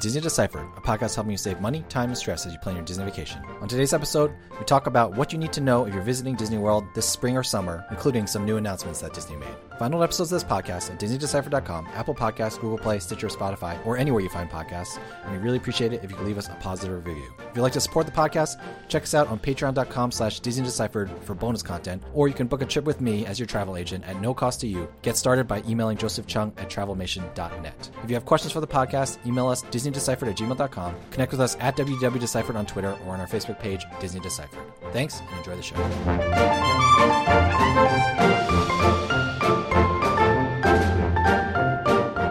Disney Deciphered, a podcast helping you save money, time, and stress as you plan your Disney vacation. On today's episode, we talk about what you need to know if you're visiting Disney World this spring or summer, including some new announcements that Disney made. Find all episodes of this podcast at DisneyDeciphered.com, Apple Podcasts, Google Play, Stitcher, Spotify, or anywhere you find podcasts. And we really appreciate it if you could leave us a positive review. If you'd like to support the podcast, check us out on patreon.com slash Disney Deciphered for bonus content, or you can book a trip with me as your travel agent at no cost to you. Get started by emailing Joseph Cheung at travelmation.net. If you have questions for the podcast, email us disneydeciphered at gmail.com. Connect with us at WDWDeciphered on Twitter or on our Facebook page, Disney Deciphered. Thanks and enjoy the show.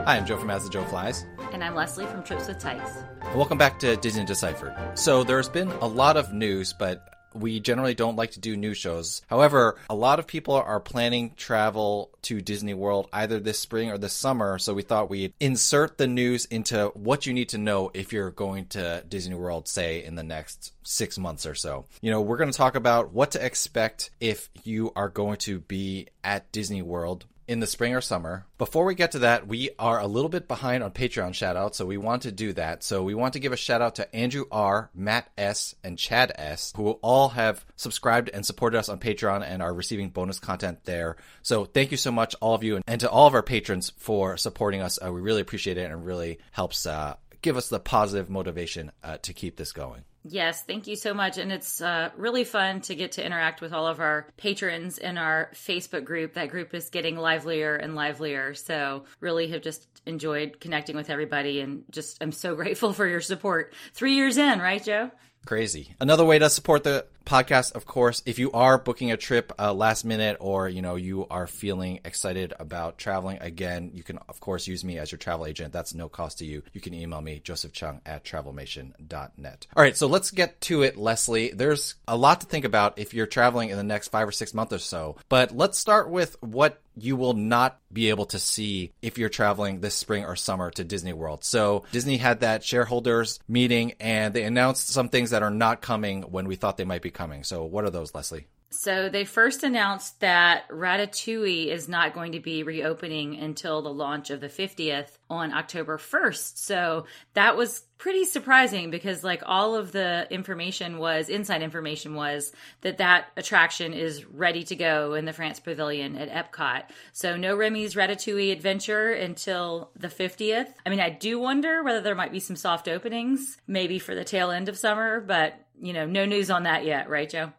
Hi, I'm Joe from As the Joe Flies. And I'm Leslie from Trips with Tykes. Welcome back to Disney Deciphered. So there's been a lot of news, but we generally don't like to do news shows. However, a lot of people are planning travel to Disney World either this spring or this summer, so we thought we'd insert the news into what you need to know if you're going to Disney World, say, in the next six months or so. You know, we're going to talk about what to expect if you are going to be at Disney World in the spring or summer. Before we get to that, we are a little bit behind on Patreon shoutouts, so we want to do that. So we want to give a shout out to Andrew R, Matt S, and Chad S, who all have subscribed and supported us on Patreon and are receiving bonus content there. So thank you so much, all of you, and to all of our patrons for supporting us. Uh, we really appreciate it and really helps uh, give us the positive motivation uh, to keep this going. Yes, thank you so much. And it's uh, really fun to get to interact with all of our patrons in our Facebook group. That group is getting livelier and livelier. So, really have just enjoyed connecting with everybody and just I'm so grateful for your support. Three years in, right, Joe? Crazy. Another way to support the podcast, of course, if you are booking a trip uh, last minute or, you know, you are feeling excited about traveling again, you can, of course, use me as your travel agent. That's no cost to you. You can email me, Joseph Cheung at travelmation.net. All right. So let's get to it, Leslie. There's a lot to think about if you're traveling in the next five or six months or so, but let's start with what you will not be able to see if you're traveling this spring or summer to Disney World. So Disney had that shareholders meeting and they announced some things that are not coming when we thought they might be coming. So what are those, Leslie? So they first announced that Ratatouille is not going to be reopening until the launch of the 50th on October 1st. So that was pretty surprising because like all of the information was inside information was that that attraction is ready to go in the France Pavilion at Epcot. So no Remy's Ratatouille adventure until the 50th. I mean, I do wonder whether there might be some soft openings maybe for the tail end of summer, but you know, no news on that yet, right, Joe?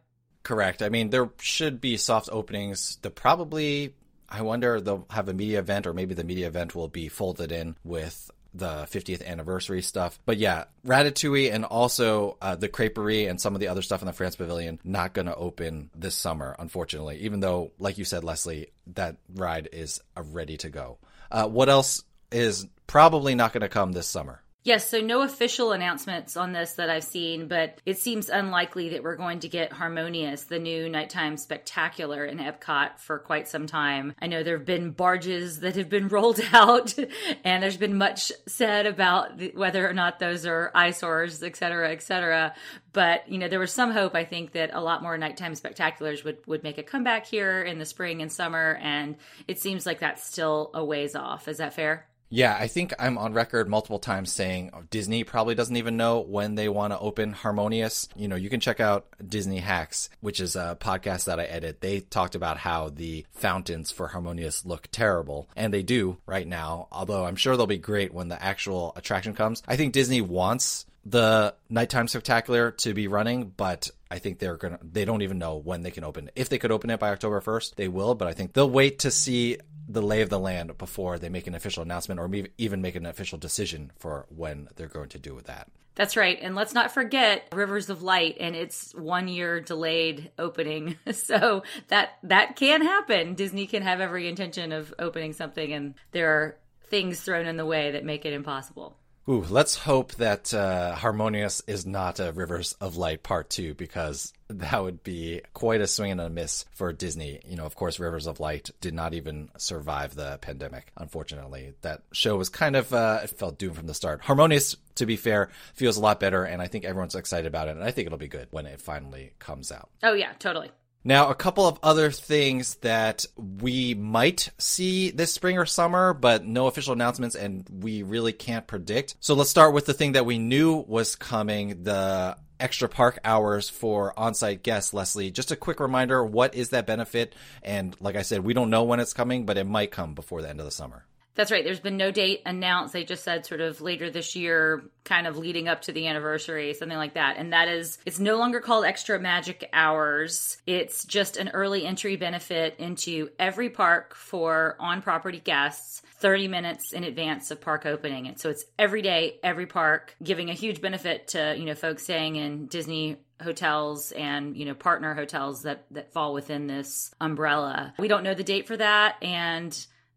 Correct. I mean, there should be soft openings. The probably, I wonder, they'll have a media event, or maybe the media event will be folded in with the 50th anniversary stuff. But yeah, Ratatouille and also uh, the Creperie and some of the other stuff in the France Pavilion not going to open this summer, unfortunately. Even though, like you said, Leslie, that ride is ready to go. Uh, what else is probably not going to come this summer? Yes, so no official announcements on this that I've seen, but it seems unlikely that we're going to get Harmonious, the new nighttime spectacular in Epcot for quite some time. I know there have been barges that have been rolled out, and there's been much said about whether or not those are eyesores, et cetera, et cetera. But, you know, there was some hope, I think, that a lot more nighttime spectaculars would, would make a comeback here in the spring and summer, and it seems like that's still a ways off. Is that fair? Yeah, I think I'm on record multiple times saying oh, Disney probably doesn't even know when they want to open Harmonious. You know, you can check out Disney Hacks, which is a podcast that I edit. They talked about how the fountains for Harmonious look terrible, and they do right now, although I'm sure they'll be great when the actual attraction comes. I think Disney wants the nighttime spectacular to be running, but I think they're gonna they don't even know when they can open. If they could open it by October 1st, they will, but I think they'll wait to see the lay of the land before they make an official announcement or even make an official decision for when they're going to do with that. That's right. And let's not forget Rivers of Light and its one year delayed opening. So that that can happen. Disney can have every intention of opening something and there are things thrown in the way that make it impossible. Ooh, let's hope that uh, Harmonious is not a Rivers of Light Part 2 because that would be quite a swing and a miss for Disney. You know, of course, Rivers of Light did not even survive the pandemic, unfortunately. That show was kind of, uh, it felt doomed from the start. Harmonious, to be fair, feels a lot better, and I think everyone's excited about it, and I think it'll be good when it finally comes out. Oh, yeah, totally. Now, a couple of other things that we might see this spring or summer, but no official announcements and we really can't predict. So let's start with the thing that we knew was coming, the extra park hours for on-site guests, Leslie. Just a quick reminder, what is that benefit? And like I said, we don't know when it's coming, but it might come before the end of the summer. That's right. There's been no date announced. They just said sort of later this year, kind of leading up to the anniversary, something like that. And that is, it's no longer called Extra Magic Hours. It's just an early entry benefit into every park for on property guests 30 minutes in advance of park opening. And so it's every day, every park, giving a huge benefit to, you know, folks staying in Disney hotels and you know partner hotels that that fall within this umbrella. We don't know the date for that and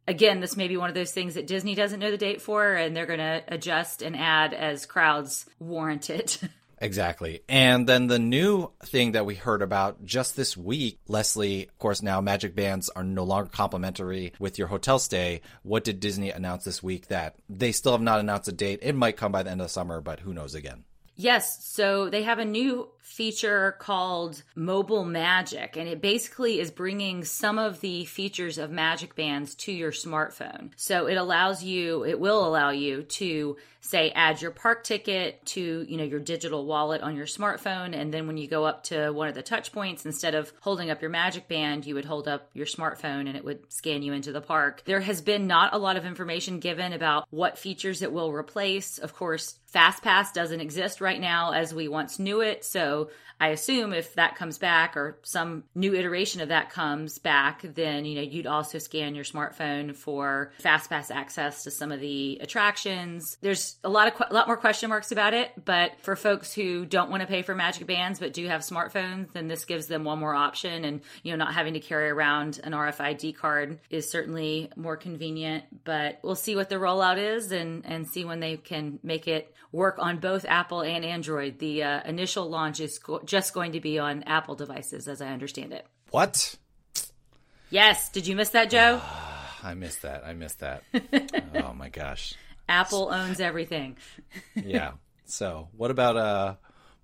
again, this may be one of those things that Disney doesn't know the date for, and they're going to adjust and add as crowds warrant it. Exactly. And then the new thing that we heard about just this week, Leslie, of course, now magic bands are no longer complimentary with your hotel stay. What did Disney announce this week that they still have not announced a date? It might come by the end of the summer, but who knows again. Yes, so they have a new feature called Mobile Magic, and it basically is bringing some of the features of Magic Bands to your smartphone. So it allows you, it will allow you to say add your park ticket to, you know, your digital wallet on your smartphone, and then when you go up to one of the touch points, instead of holding up your Magic Band, you would hold up your smartphone and it would scan you into the park. There has been not a lot of information given about what features it will replace. Of course, FastPass doesn't exist right now as we once knew it, so I assume if that comes back or some new iteration of that comes back, then you know you'd also scan your smartphone for fast pass access to some of the attractions. There's a lot of a lot more question marks about it, but for folks who don't want to pay for Magic Bands but do have smartphones, then this gives them one more option, and you know not having to carry around an RFID card is certainly more convenient. But we'll see what the rollout is and and see when they can make it work on both Apple and Android. The uh, initial launch is go- just going to be on Apple devices, as I understand it. What? Yes. Did you miss that, Joe? I missed that. I missed that. oh my gosh. Apple owns everything. yeah. So, what about uh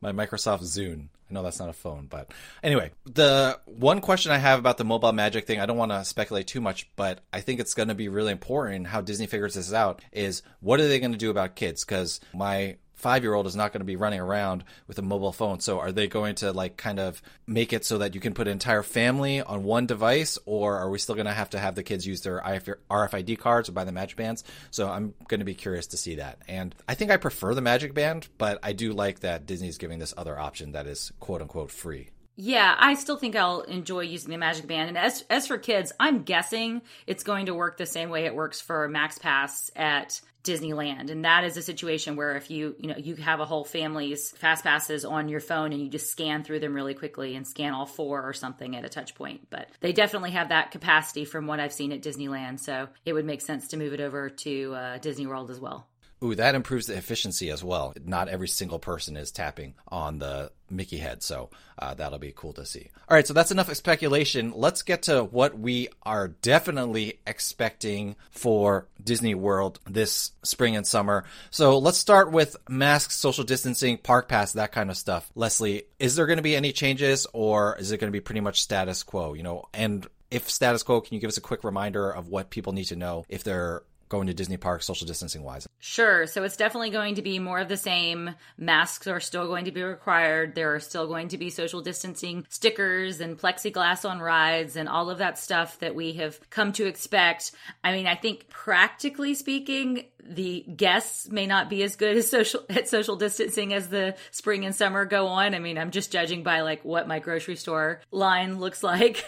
my Microsoft Zune? I know that's not a phone, but anyway, the one question I have about the mobile magic thing, I don't want to speculate too much, but I think it's going to be really important how Disney figures this out is what are they going to do about kids? Because my five year old is not going to be running around with a mobile phone. So are they going to like kind of make it so that you can put an entire family on one device, or are we still going to have to have the kids use their RFID cards or buy the Magic Bands? So I'm going to be curious to see that. And I think I prefer the Magic Band, but I do like that Disney's giving this other option that is quote unquote free. Yeah, I still think I'll enjoy using the Magic Band. And as as for kids, I'm guessing it's going to work the same way it works for Max Pass at Disneyland. And that is a situation where if you, you know, you have a whole family's fast passes on your phone and you just scan through them really quickly and scan all four or something at a touch point. But they definitely have that capacity from what I've seen at Disneyland. So it would make sense to move it over to uh, Disney World as well. Ooh, that improves the efficiency as well. Not every single person is tapping on the Mickey head, so uh, that'll be cool to see. All right, so that's enough speculation. Let's get to what we are definitely expecting for Disney World this spring and summer. So let's start with masks, social distancing, park pass, that kind of stuff. Leslie, is there going to be any changes, or is it going to be pretty much status quo? You know, and if status quo, can you give us a quick reminder of what people need to know if they're going to Disney parks social distancing wise? Sure. So it's definitely going to be more of the same. Masks are still going to be required. There are still going to be social distancing stickers and plexiglass on rides and all of that stuff that we have come to expect. I mean, I think practically speaking, the guests may not be as good as social at social distancing as the spring and summer go on. I mean, I'm just judging by like what my grocery store line looks like.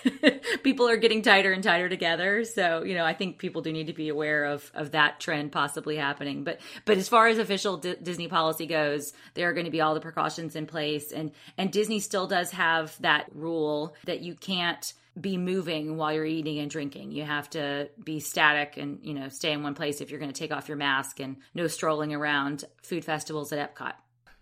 people are getting tighter and tighter together. So, you know, I think people do need to be aware of of that trend possibly happening. But but as far as official D- Disney policy goes, there are going to be all the precautions in place and and Disney still does have that rule that you can't be moving while you're eating and drinking. You have to be static and, you know, stay in one place if you're going to take off your mask and no strolling around food festivals at Epcot.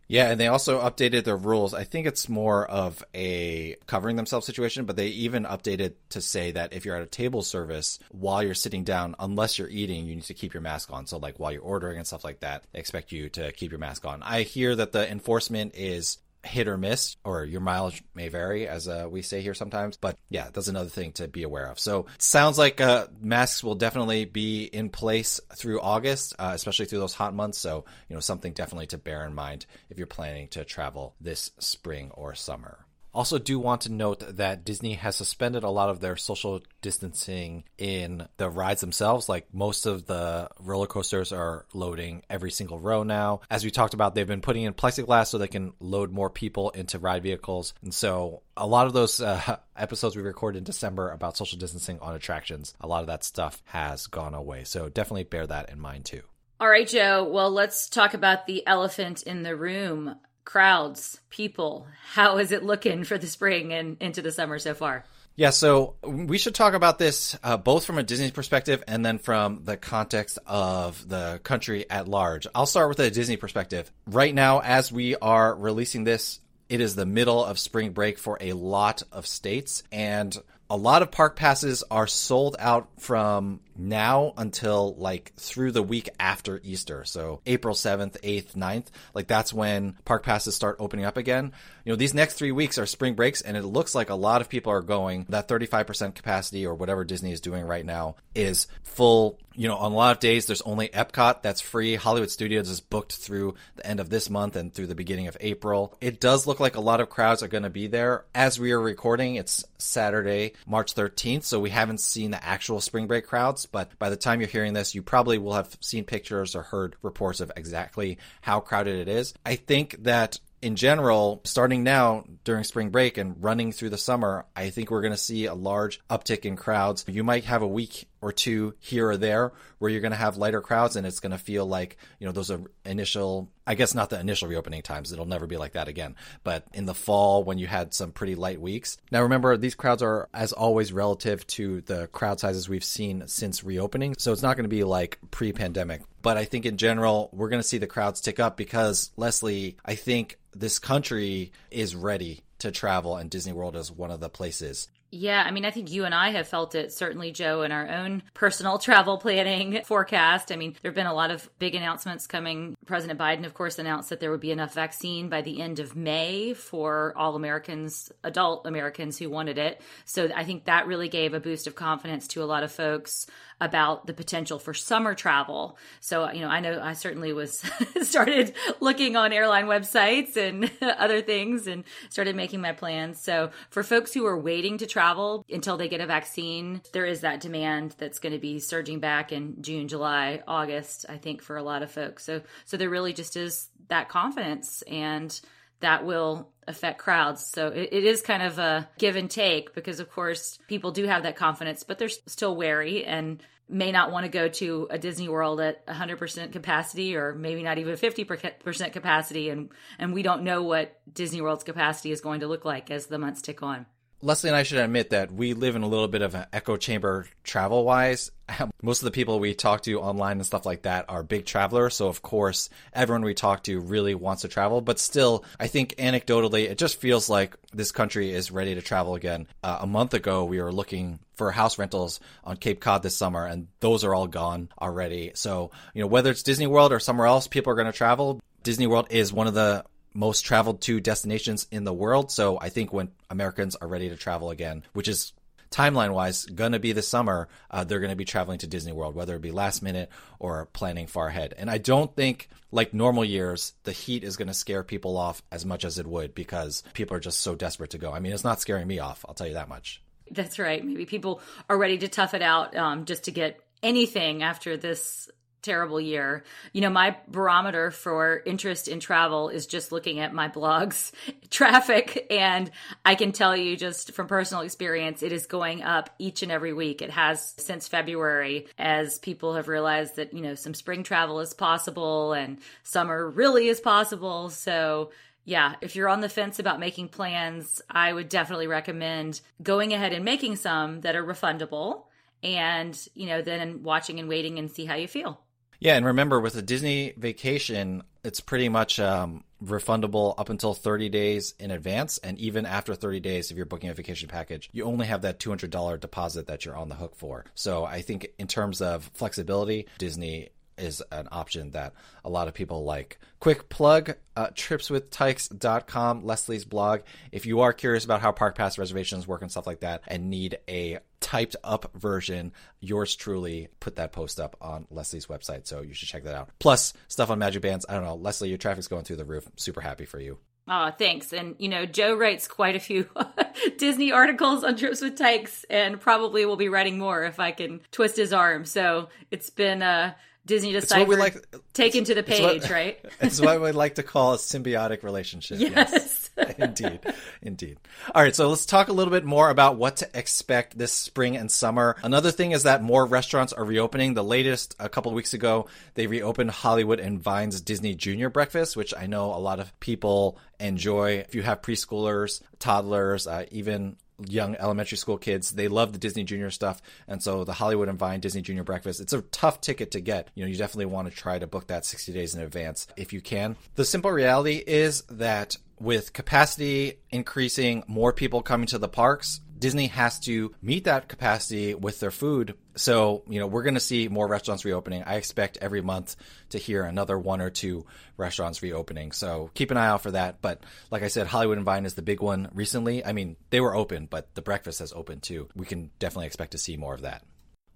Yeah, and they also updated their rules. I think it's more of a covering themselves situation, but they even updated to say that if you're at a table service while you're sitting down, unless you're eating, you need to keep your mask on. So, like while you're ordering and stuff like that, they expect you to keep your mask on. I hear that the enforcement is hit or miss, or your mileage may vary, as uh, we say here sometimes. But yeah, that's another thing to be aware of. So sounds like uh, masks will definitely be in place through August, uh, especially through those hot months. So you know something definitely to bear in mind if you're planning to travel this spring or summer. Also, do want to note that Disney has suspended a lot of their social distancing in the rides themselves. Like most of the roller coasters are loading every single row now. As we talked about, they've been putting in plexiglass so they can load more people into ride vehicles. And so, a lot of those uh, episodes we recorded in December about social distancing on attractions, a lot of that stuff has gone away. So, definitely bear that in mind too. All right, Joe. Well, let's talk about the elephant in the room crowds, people. How is it looking for the spring and into the summer so far? Yeah, so we should talk about this uh, both from a Disney perspective and then from the context of the country at large. I'll start with a Disney perspective. Right now, as we are releasing this, it is the middle of spring break for a lot of states, and a lot of park passes are sold out from now until like through the week after Easter. So April 7th, 8th, 9th, like that's when park passes start opening up again. You know, these next three weeks are spring breaks and it looks like a lot of people are going. That 35% capacity or whatever Disney is doing right now is full. You know, on a lot of days, there's only Epcot that's free. Hollywood Studios is booked through the end of this month and through the beginning of April. It does look like a lot of crowds are going to be there. As we are recording, it's Saturday, March 13th, so we haven't seen the actual spring break crowds but by the time you're hearing this, you probably will have seen pictures or heard reports of exactly how crowded it is. I think that in general, starting now during spring break and running through the summer, I think we're going to see a large uptick in crowds. You might have a week or two here or there where you're going to have lighter crowds and it's going to feel like, you know, those are initial, I guess not the initial reopening times. It'll never be like that again. But in the fall when you had some pretty light weeks. Now remember, these crowds are as always relative to the crowd sizes we've seen since reopening. So it's not going to be like pre pandemic. But I think in general, we're going to see the crowds tick up because Leslie, I think this country is ready to travel and Disney World is one of the places. Yeah, I mean, I think you and I have felt it, certainly, Joe, in our own personal travel planning forecast. I mean, there have been a lot of big announcements coming. President Biden, of course, announced that there would be enough vaccine by the end of May for all Americans, adult Americans who wanted it. So I think that really gave a boost of confidence to a lot of folks about the potential for summer travel. So, you know, I know I certainly was started looking on airline websites and other things and started making my plans. So, for folks who are waiting to travel until they get a vaccine, there is that demand that's going to be surging back in June, July, August, I think for a lot of folks. So, so there really just is that confidence and that will affect crowds. So it, it is kind of a give and take because, of course, people do have that confidence, but they're still wary and may not want to go to a Disney World at 100% capacity or maybe not even 50% capacity. And, and we don't know what Disney World's capacity is going to look like as the months tick on. Leslie and I should admit that we live in a little bit of an echo chamber travel wise. Most of the people we talk to online and stuff like that are big travelers. So, of course, everyone we talk to really wants to travel. But still, I think anecdotally, it just feels like this country is ready to travel again. Uh, a month ago, we were looking for house rentals on Cape Cod this summer, and those are all gone already. So, you know, whether it's Disney World or somewhere else, people are going to travel. Disney World is one of the most traveled to destinations in the world. So I think when Americans are ready to travel again, which is timeline wise going to be this summer, uh, they're going to be traveling to Disney World, whether it be last minute or planning far ahead. And I don't think, like normal years, the heat is going to scare people off as much as it would because people are just so desperate to go. I mean, it's not scaring me off, I'll tell you that much. That's right. Maybe people are ready to tough it out um, just to get anything after this terrible year. You know, my barometer for interest in travel is just looking at my blog's traffic. And I can tell you just from personal experience, it is going up each and every week. It has since February as people have realized that, you know, some spring travel is possible and summer really is possible. So, yeah, if you're on the fence about making plans, I would definitely recommend going ahead and making some that are refundable and, you know, then watching and waiting and see how you feel. Yeah, and remember with a Disney vacation, it's pretty much um, refundable up until 30 days in advance. And even after 30 days, if you're booking a vacation package, you only have that $200 deposit that you're on the hook for. So I think in terms of flexibility, Disney is an option that a lot of people like. Quick plug uh, tripswithtykes.com, Leslie's blog. If you are curious about how Park Pass reservations work and stuff like that and need a typed up version, yours truly put that post up on Leslie's website. So you should check that out. Plus, stuff on Magic Bands. I don't know. Leslie, your traffic's going through the roof. I'm super happy for you. Oh, thanks. And, you know, Joe writes quite a few Disney articles on Trips with Tykes and probably will be writing more if I can twist his arm. So it's been, uh, Disney Decipher like, taken to the page, what, right? it's what we like to call a symbiotic relationship. Yes. yes. indeed. Indeed. All right. So let's talk a little bit more about what to expect this spring and summer. Another thing is that more restaurants are reopening. The latest, a couple weeks ago, they reopened Hollywood and Vine's Disney Junior Breakfast, which I know a lot of people enjoy. If you have preschoolers, toddlers, uh, even young elementary school kids. They love the Disney Junior stuff. And so the Hollywood and Vine Disney Junior breakfast, it's a tough ticket to get. You know, you definitely want to try to book that 60 days in advance if you can. The simple reality is that with capacity increasing, more people coming to the parks, Disney has to meet that capacity with their food. So, you know, we're going to see more restaurants reopening. I expect every month to hear another one or two restaurants reopening. So keep an eye out for that. But like I said, Hollywood and Vine is the big one recently. I mean, they were open, but the breakfast has opened too. We can definitely expect to see more of that.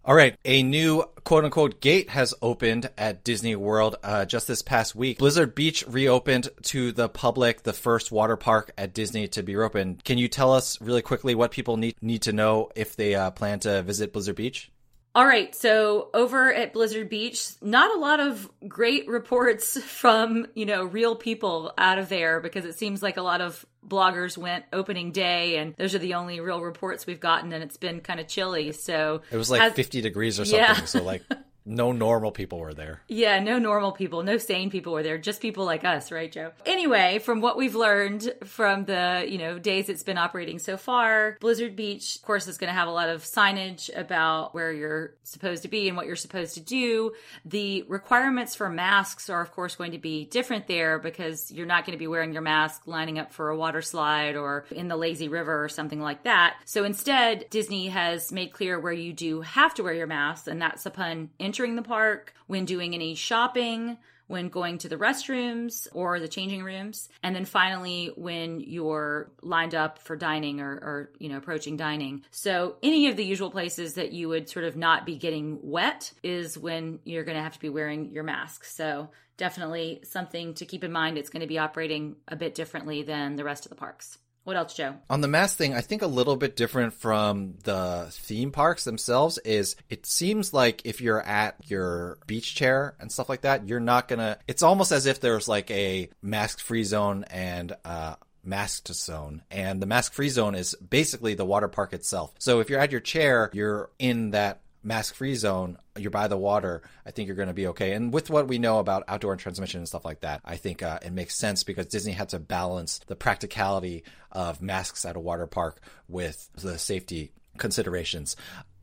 All right, a new quote unquote gate has opened at Disney World uh, just this past week. Blizzard Beach reopened to the public, the first water park at Disney to be opened. Can you tell us really quickly what people need need to know if they uh, plan to visit Blizzard Beach? All right, so over at Blizzard Beach, not a lot of great reports from, you know, real people out of there because it seems like a lot of bloggers went opening day and those are the only real reports we've gotten and it's been kind of chilly. So It was like has, 50 degrees or something, yeah. so like no normal people were there. Yeah, no normal people, no sane people were there, just people like us, right, Joe? Anyway, from what we've learned from the, you know, days it's been operating so far, Blizzard Beach, of course, is going to have a lot of signage about where you're supposed to be and what you're supposed to do. The requirements for masks are, of course, going to be different there because you're not going to be wearing your mask lining up for a water slide or in the lazy river or something like that. So instead, Disney has made clear where you do have to wear your mask, and that's upon entering the park, when doing any shopping, when going to the restrooms or the changing rooms, and then finally when you're lined up for dining or, or, you know approaching dining. So any of the usual places that you would sort of not be getting wet is when you're going to have to be wearing your mask. So definitely something to keep in mind. It's going to be operating a bit differently than the rest of the parks. What else, Joe? On the mask thing, I think a little bit different from the theme parks themselves is it seems like if you're at your beach chair and stuff like that, you're not gonna. It's almost as if there's like a mask free zone and uh, masked zone. And the mask free zone is basically the water park itself. So if you're at your chair, you're in that mask free zone, you're by the water, I think you're going to be okay. And with what we know about outdoor transmission and stuff like that, I think uh, it makes sense because Disney had to balance the practicality of masks at a water park with the safety considerations.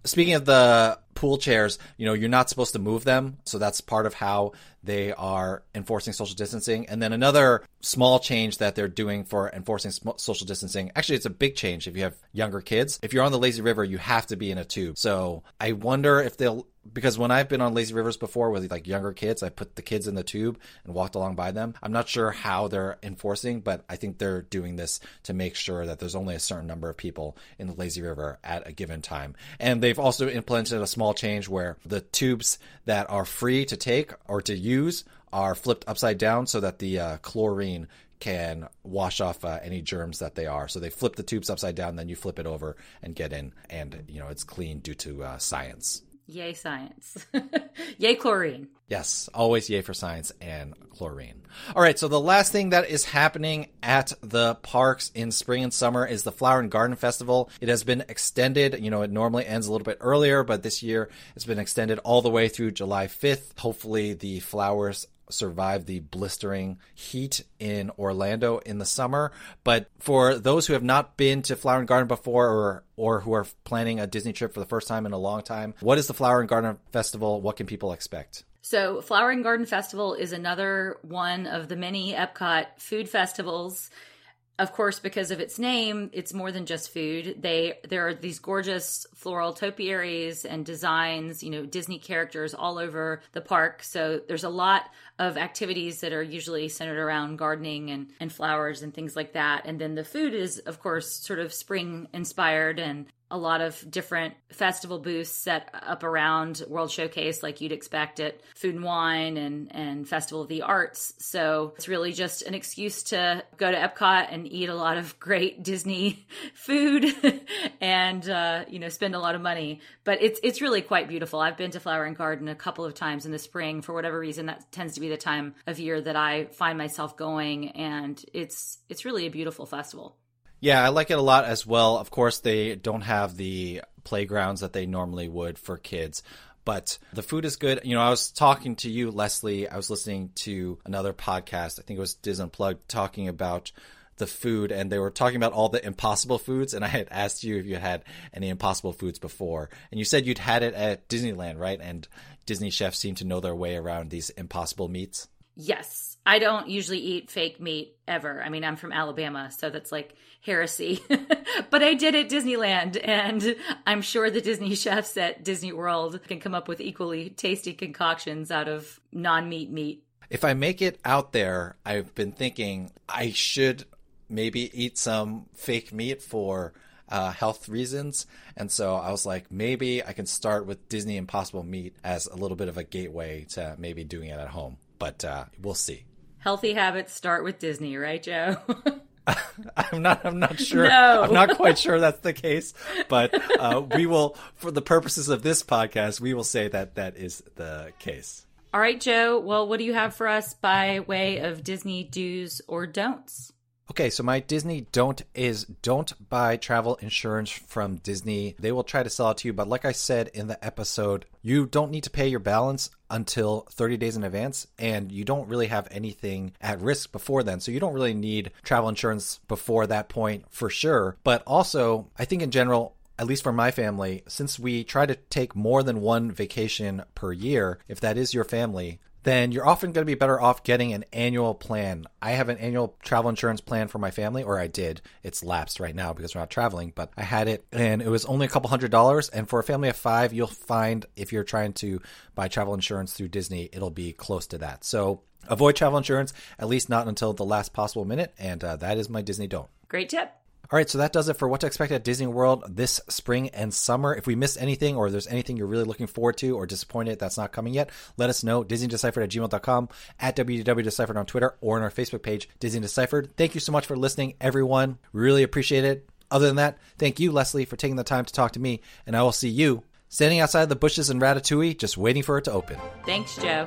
Speaking of the pool chairs, you know, you're not supposed to move them. So that's part of how they are enforcing social distancing. And then another small change that they're doing for enforcing social distancing. Actually, it's a big change if you have younger kids. If you're on the lazy river, you have to be in a tube. So I wonder if they'll because when I've been on lazy rivers before with like younger kids, I put the kids in the tube and walked along by them. I'm not sure how they're enforcing, but I think they're doing this to make sure that there's only a certain number of people in the lazy river at a given time. And they've also implemented a small change where the tubes that are free to take or to use are flipped upside down so that the uh, chlorine can wash off uh, any germs that they are. So they flip the tubes upside down, then you flip it over and get in, and you know it's clean due to uh, science. Yay, science. yay, chlorine. Yes, always yay for science and chlorine. All right, so the last thing that is happening at the parks in spring and summer is the Flower and Garden Festival. It has been extended. You know, it normally ends a little bit earlier, but this year it's been extended all the way through July 5th. Hopefully, the flowers survive the blistering heat in Orlando in the summer. But for those who have not been to Flower and Garden before or or who are planning a Disney trip for the first time in a long time, what is the Flower and Garden Festival? What can people expect? So, Flower and Garden Festival is another one of the many Epcot food festivals of course because of its name it's more than just food. They there are these gorgeous floral topiaries and designs you know disney characters all over the park. So there's a lot of activities that are usually centered around gardening and, and flowers and things like that. And then the food is of course sort of spring inspired and a lot of different festival booths set up around World Showcase, like you'd expect at Food and Wine and, and Festival of the Arts. So it's really just an excuse to go to Epcot and eat a lot of great Disney food and, uh, you know, spend a lot of money. But it's, it's really quite beautiful. I've been to Flower and Garden a couple of times in the spring. For whatever reason, that tends to be the time of year that I find myself going. And it's, it's really a beautiful festival. Yeah, I like it a lot as well. Of course, they don't have the playgrounds that they normally would for kids, but the food is good. You know, I was talking to you, Leslie. I was listening to another podcast. I think it was Disney Unplugged talking about the food and they were talking about all the impossible foods and I had asked you if you had any impossible foods before and you said you'd had it at Disneyland, right? And Disney chefs seem to know their way around these impossible meats. Yes. I don't usually eat fake meat ever. I mean, I'm from Alabama, so that's like heresy. but I did at Disneyland, and I'm sure the Disney chefs at Disney World can come up with equally tasty concoctions out of non meat meat. If I make it out there, I've been thinking I should maybe eat some fake meat for uh, health reasons. And so I was like, maybe I can start with Disney Impossible Meat as a little bit of a gateway to maybe doing it at home. But uh, we'll see. Healthy habits start with Disney, right, Joe? I'm not. I'm not sure. No. I'm not quite sure that's the case, but uh, we will, for the purposes of this podcast, we will say that that is the case. All right, Joe. Well, what do you have for us by way of Disney do's or don'ts? Okay, so my Disney don't is don't buy travel insurance from Disney. They will try to sell it to you, but like I said in the episode, you don't need to pay your balance until 30 days in advance, and you don't really have anything at risk before then. So you don't really need travel insurance before that point for sure. But also, I think in general, at least for my family, since we try to take more than one vacation per year, if that is your family, then you're often going to be better off getting an annual plan. I have an annual travel insurance plan for my family, or I did. It's lapsed right now because we're not traveling, but I had it and it was only a couple hundred dollars. And for a family of five, you'll find if you're trying to buy travel insurance through Disney, it'll be close to that. So avoid travel insurance, at least not until the last possible minute. And uh, that is my Disney don't. Great tip. All right, so that does it for what to expect at Disney World this spring and summer. If we missed anything or there's anything you're really looking forward to or disappointed that's not coming yet, let us know. DisneyDeciphered at gmail.com, at WDWDeciphered on Twitter, or on our Facebook page, Disney Deciphered. Thank you so much for listening, everyone. Really appreciate it. Other than that, thank you, Leslie, for taking the time to talk to me, and I will see you standing outside the bushes in Ratatouille, just waiting for it to open. Thanks, Joe.